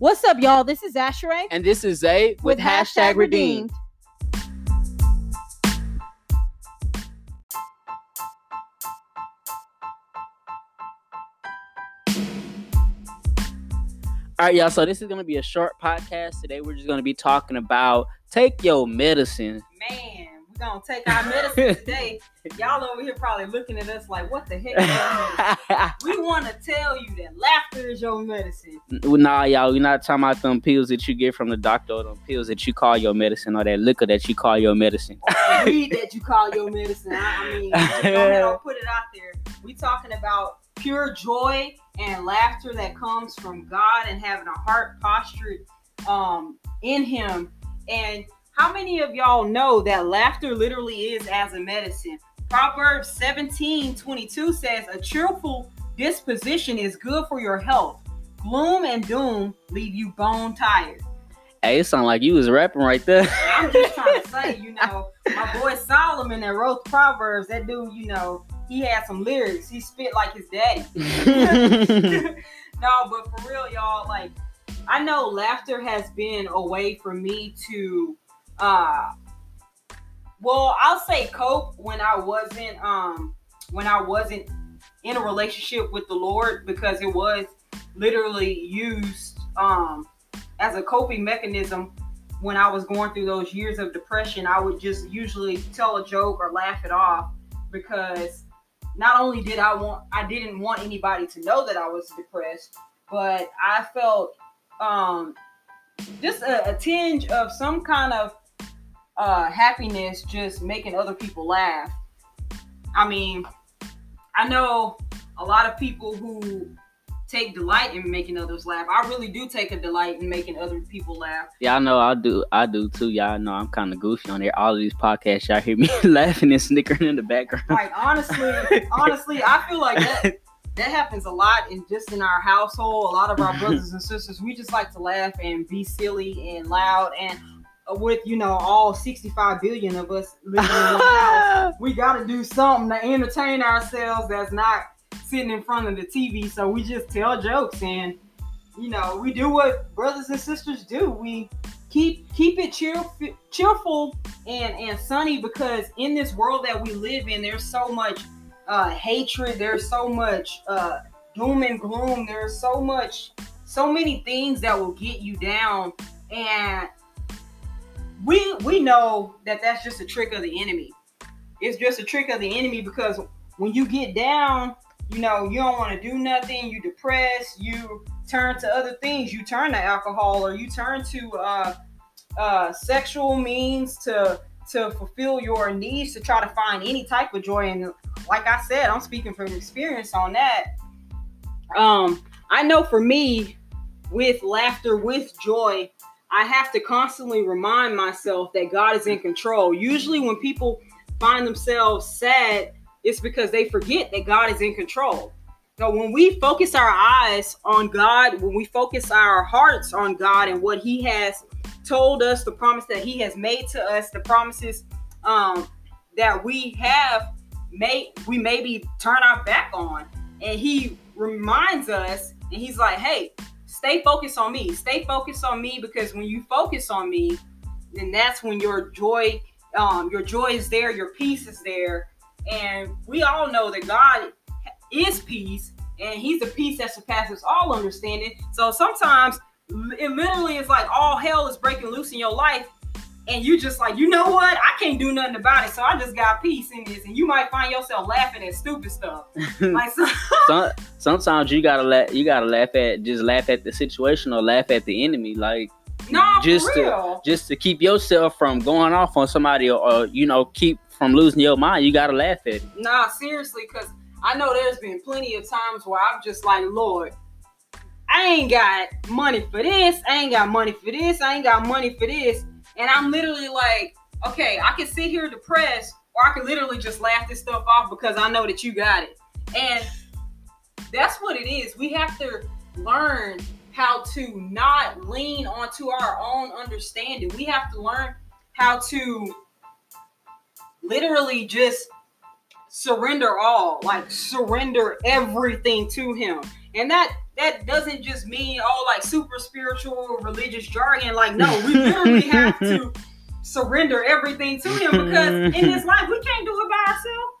What's up, y'all? This is Asheray And this is Zay with, hashtag redeemed. All right, y'all. So this is gonna be a short podcast today. We're just gonna be talking about take your medicine. Man, gonna take our medicine today. Y'all over here probably looking at us like, what the heck is your medicine? We want to tell you that laughter is your medicine. nah, y'all. We're not talking about them pills that you get from the doctor or them pills that you call your medicine or that liquor that you call your medicine. Or weed that you call your medicine. I, I mean, go ahead and put it out there. We talking about pure joy and laughter that comes from God and having a heart postured um, in Him. And how many of y'all know that laughter literally is as a medicine? Proverbs 17 22 says, A cheerful disposition is good for your health. Gloom and doom leave you bone tired. Hey, it sound like you was rapping right there. I'm just trying to say, you know, my boy Solomon that wrote Proverbs, that dude, you know, he had some lyrics. He spit like his daddy. no, but for real, y'all, like I know laughter has been a way for me to uh well, I'll say cope when I wasn't um when I wasn't in a relationship with the Lord because it was literally used um as a coping mechanism when I was going through those years of depression, I would just usually tell a joke or laugh it off because not only did I want I didn't want anybody to know that I was depressed, but I felt um just a, a tinge of some kind of uh happiness just making other people laugh. I mean, I know a lot of people who take delight in making others laugh. I really do take a delight in making other people laugh. Y'all know I do. I do too. Y'all know I'm kind of goofy on there. All of these podcasts, y'all hear me laughing and snickering in the background. Like honestly, honestly, I feel like that that happens a lot in just in our household. A lot of our brothers and sisters, we just like to laugh and be silly and loud and with you know all 65 billion of us living in one house, we got to do something to entertain ourselves that's not sitting in front of the TV. So we just tell jokes and you know we do what brothers and sisters do. We keep keep it cheerful, cheerful and and sunny because in this world that we live in, there's so much uh, hatred. There's so much uh, doom and gloom. There's so much, so many things that will get you down, and we we know that that's just a trick of the enemy. It's just a trick of the enemy because when you get down, you know you don't want to do nothing. You depressed. You turn to other things. You turn to alcohol or you turn to uh, uh, sexual means to to fulfill your needs to try to find any type of joy. And like I said, I'm speaking from experience on that. Um, I know for me, with laughter, with joy, I have to constantly remind myself that God is in control. Usually, when people find themselves sad, it's because they forget that God is in control. So when we focus our eyes on God, when we focus our hearts on God and what He has told us, the promise that He has made to us, the promises um, that we have made, we maybe turn our back on, and He reminds us, and He's like, "Hey, stay focused on me. Stay focused on me because when you focus on me, then that's when your joy, um, your joy is there, your peace is there, and we all know that God is peace, and He's the peace that surpasses all understanding. So sometimes it literally is like all hell is breaking loose in your life, and you just like, you know what? I can't do nothing about it, so I just got peace in this, and you might find yourself laughing at stupid stuff. like so- Some, sometimes you gotta laugh. You gotta laugh at just laugh at the situation or laugh at the enemy. Like no, just to just to keep yourself from going off on somebody or, or you know keep from losing your mind. You gotta laugh at it. Nah, seriously, because I know there's been plenty of times where I'm just like, Lord, I ain't got money for this. I ain't got money for this. I ain't got money for this. And I'm literally like, okay, I can sit here depressed, or I can literally just laugh this stuff off because I know that you got it. And that's what it is. We have to learn how to not lean onto our own understanding. We have to learn how to literally just surrender all, like surrender everything to him. And that that doesn't just mean oh like super spiritual religious jargon. Like no, we literally have to surrender everything to him because in this life we can't do it by ourselves.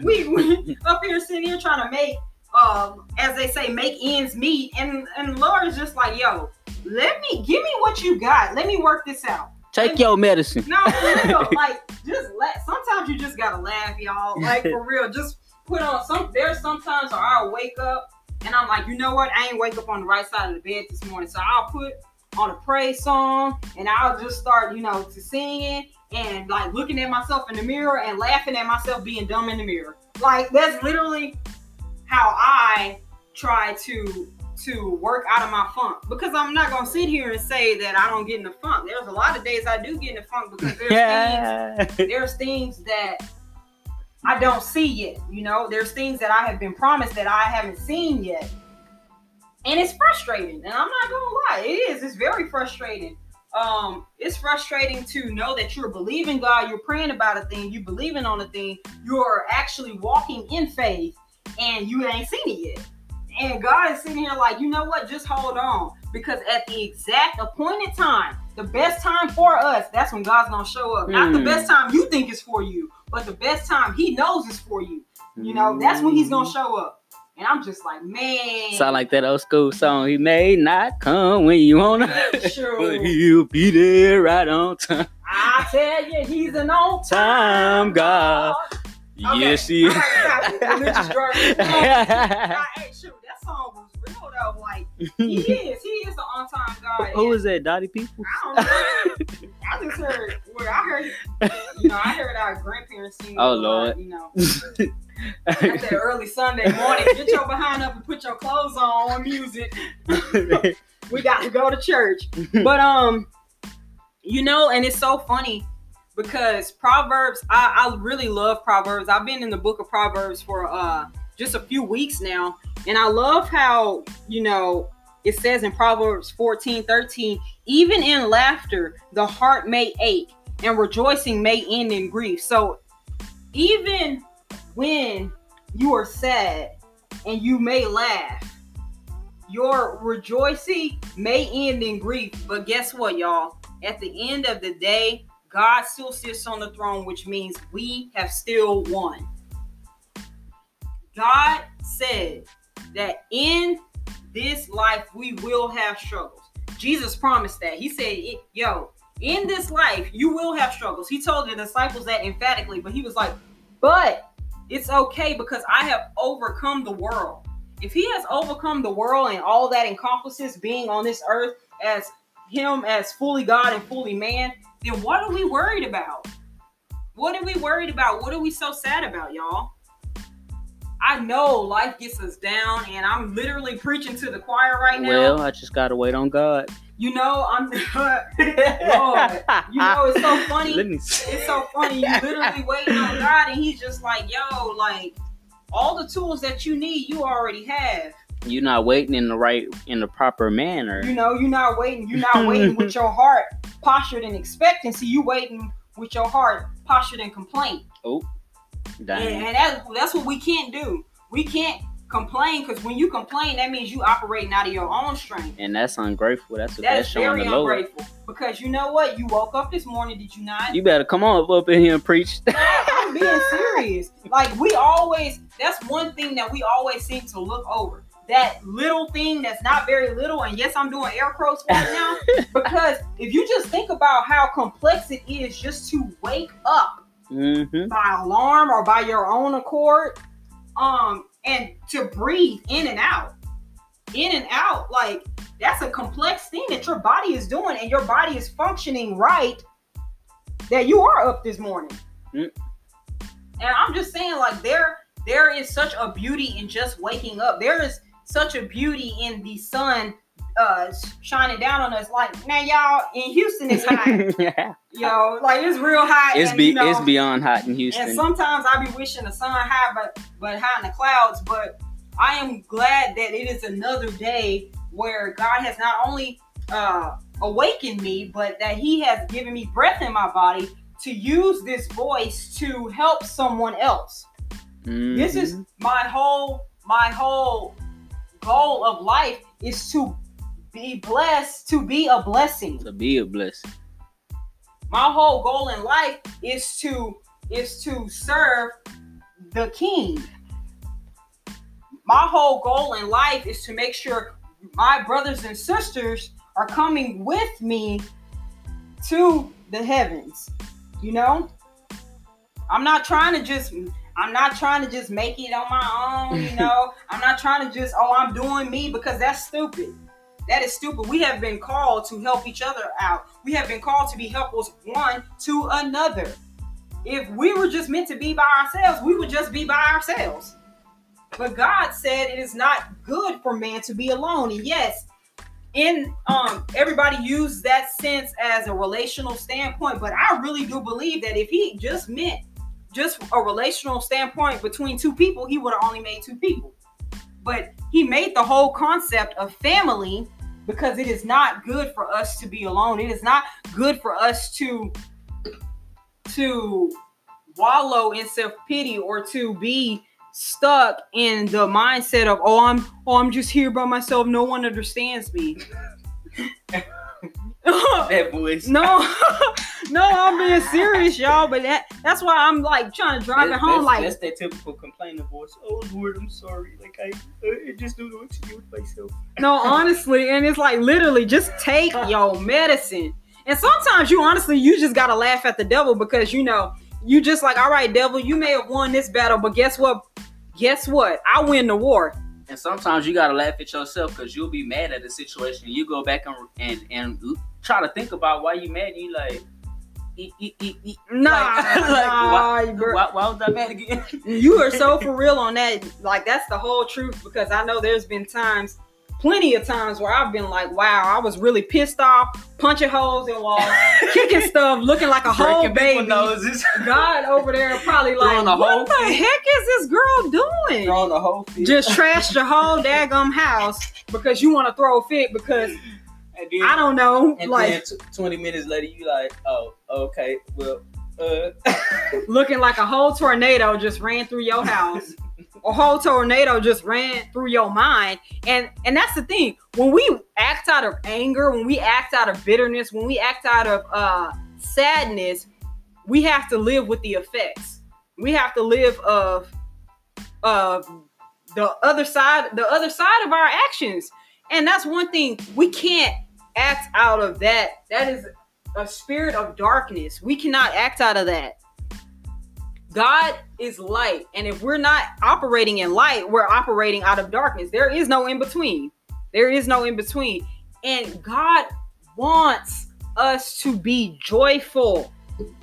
We, we up here sitting here trying to make um as they say make ends meet and and Lord is just like yo let me give me what you got let me work this out Take your medicine. no, real. like just let. Sometimes you just gotta laugh, y'all. Like for real. Just put on some. There's sometimes where I'll wake up and I'm like, you know what? I ain't wake up on the right side of the bed this morning, so I'll put on a praise song and I'll just start, you know, to singing and like looking at myself in the mirror and laughing at myself being dumb in the mirror. Like that's literally how I try to to work out of my funk because I'm not gonna sit here and say that I don't get in the funk. There's a lot of days I do get in the funk because there's things there's things that I don't see yet. You know, there's things that I have been promised that I haven't seen yet. And it's frustrating. And I'm not gonna lie, it is. It's very frustrating. Um, it's frustrating to know that you're believing God, you're praying about a thing, you're believing on a thing, you're actually walking in faith, and you ain't seen it yet. And God is sitting here like, you know what? Just hold on. Because at the exact appointed time, the best time for us, that's when God's gonna show up. Not the Hmm. best time you think is for you, but the best time He knows is for you. You know, that's when He's gonna show up. And I'm just like, man. Sound like that old school song. He may not come when you wanna, Sure. but he'll be there right on time. I tell you, He's an on Time God. Okay. Yes, he All right, stop it. Religious jargon. Nah, hey, shoot, Like he is, he is an on-time God. Who And is that? Dottie People? I don't know. I just heard. Well, I heard. You know, I heard our grandparents sing. Oh, a lot, Lord. You know, at that early Sunday morning, get your behind up and put your clothes on. on Music. We got to go to church. But um, you know, and it's so funny because Proverbs. I, I really love Proverbs. I've been in the book of Proverbs for uh just a few weeks now, and I love how you know it says in Proverbs 14, 13, even in laughter, the heart may ache, and rejoicing may end in grief. So even when you are sad and you may laugh, your rejoicing may end in grief. But guess what, y'all? At the end of the day, God still sits on the throne, which means we have still won. God said that in this life we will have struggles. Jesus promised that. He said, Yo, in this life you will have struggles. He told the disciples that emphatically, but he was like, But it's okay because I have overcome the world. If he has overcome the world and all that encompasses being on this earth as him as fully God and fully man, then what are we worried about? What are we worried about? What are we so sad about, y'all? I know life gets us down, and I'm literally preaching to the choir right now. well, I just gotta wait on God. you know, I'm Lord, you know, it's so funny. Let me see. It's so funny. You literally waiting on God, and He's just like, yo, like all the tools that you need, you already have. You're not waiting in the right, in the proper manner. You know, you're not waiting. You're not waiting with your heart postured in expectancy. You waiting with your heart postured in complaint. Oh. Dang. And, and that, that's what we can't do. We can't complain because when you complain, that means you operating out of your own strength. And that's ungrateful. That's what That that's is showing the Lord. ungrateful. Because you know what? You woke up this morning, did you not? You better come on up in here and preach. I'm being serious. Like we always, that's one thing that we always seem to look over. That little thing that's not very little, and yes, I'm doing air quotes right now because if you just think about how complex it is just to wake up mm-hmm. by alarm or by your own accord, um, and to breathe in and out, in and out, like that's a complex thing that your body is doing, and your body is functioning right. That you are up this morning, Mm. and I'm just saying, like there, there is such a beauty in just waking up. There is such a beauty in the sun uh shining down on us. Like man, y'all in Houston is hot, yo, like it's real hot. it's and, be you know, it's beyond hot in Houston. and sometimes I be wishing the sun high, but but high in the clouds. But I am glad that it is another day where God has not only uh, awakened me, but that He has given me breath in my body to use this voice to help someone else. This is Mhm. my whole my whole goal of life is to be blessed, to be a blessing. To be a blessing. My whole goal in life is to is to serve the king. My whole goal in life is to make sure my brothers and sisters are coming with me to the heavens. You know? I'm not trying to just I'm not trying to just make it on my own, you know. I'm not trying to just oh I'm doing me because that's stupid. That is stupid. We have been called to help each other out. We have been called to be helpers one to another. If we were just meant to be by ourselves, we would just be by ourselves. But God said it is not good for man to be alone. And yes, in um everybody used that sense as a relational standpoint, but I really do believe that if he just meant just a relational standpoint between two people, he would have only made two people. But he made the whole concept of family because it is not good for us to be alone. It is not good for us to to wallow in self-pity or to be stuck in the mindset of oh I'm oh I'm just here by myself. No one understands me. that voice. No, no, I'm being serious, y'all. But that that's why I'm like trying to drive That's- it home. that's- Like that's that typical complaining voice. Oh Lord, I'm sorry. Like I, uh, I just don't know what to do with myself. no, honestly, and it's like literally just take your medicine. And sometimes you honestly you just gotta laugh at the devil because you know you just like all right, devil, you may have won this battle, but guess what? Guess what? I win the war. And sometimes you gotta laugh at yourself because you'll be mad at the situation. You go back and and and try to think about why you mad. And you like, Nah, like, like, nah, why, was I mad again? You are so for real on that. Like that's the whole truth because I know there's been times, plenty of times where I've been like, wow, I was really pissed off, punching holes in walls, kicking stuff, looking like a whole Breaking baby. noses. God over there probably like, what the heck is this girl doing? Throwing the whole fit. Just trashed your whole daggum house because you want to throw a fit because then, I don't know, And like then t- twenty minutes later, you like, oh, okay, well, uh, looking like a whole tornado just ran through your house. a whole tornado just ran through your mind. And and that's the thing. When we act out of anger when we act out of bitterness when we act out of uh sadness we have to live with the effects. We have to live of of the other side the other side of our actions. And that's one thing. We can't act out of that that is a spirit of darkness we cannot act out of that God is light. And if we're not operating in light, we're operating out of darkness. There is no in between. There is no in between. And God wants us to be joyful.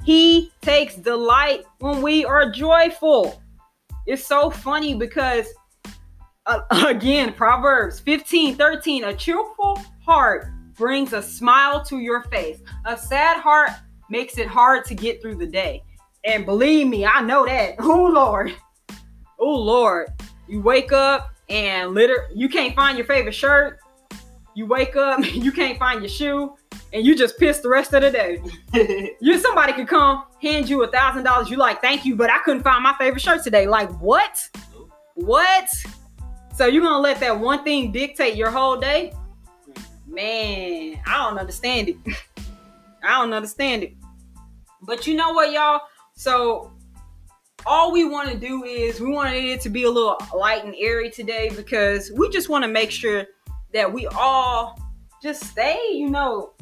He takes delight when we are joyful. It's so funny because, uh, again, Proverbs 15 13, a cheerful heart brings a smile to your face. A sad heart makes it hard to get through the day. And believe me, I know that. Oh Lord. Oh Lord. You wake up and liter you can't find your favorite shirt. You wake up, you can't find your shoe, and you just piss the rest of the day. You somebody could come, hand you a thousand dollars. You like, thank you, but I couldn't find my favorite shirt today. Like, what? What? So you're gonna let that one thing dictate your whole day? Man, I don't understand it. I don't understand it. But you know what, y'all? So all we want to do is we wanted it to be a little light and airy today because we just want to make sure that we all just stay, you know,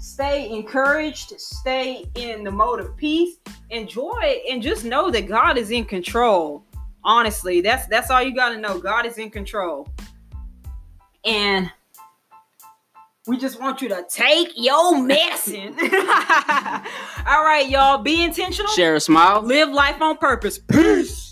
stay encouraged, stay in the mode of peace, enjoy, and just know that God is in control. Honestly, that's that's all you got to know. God is in control. And we just want you to take your medicine. all right, y'all. Be intentional. Share a smile. Live life on purpose. Peace.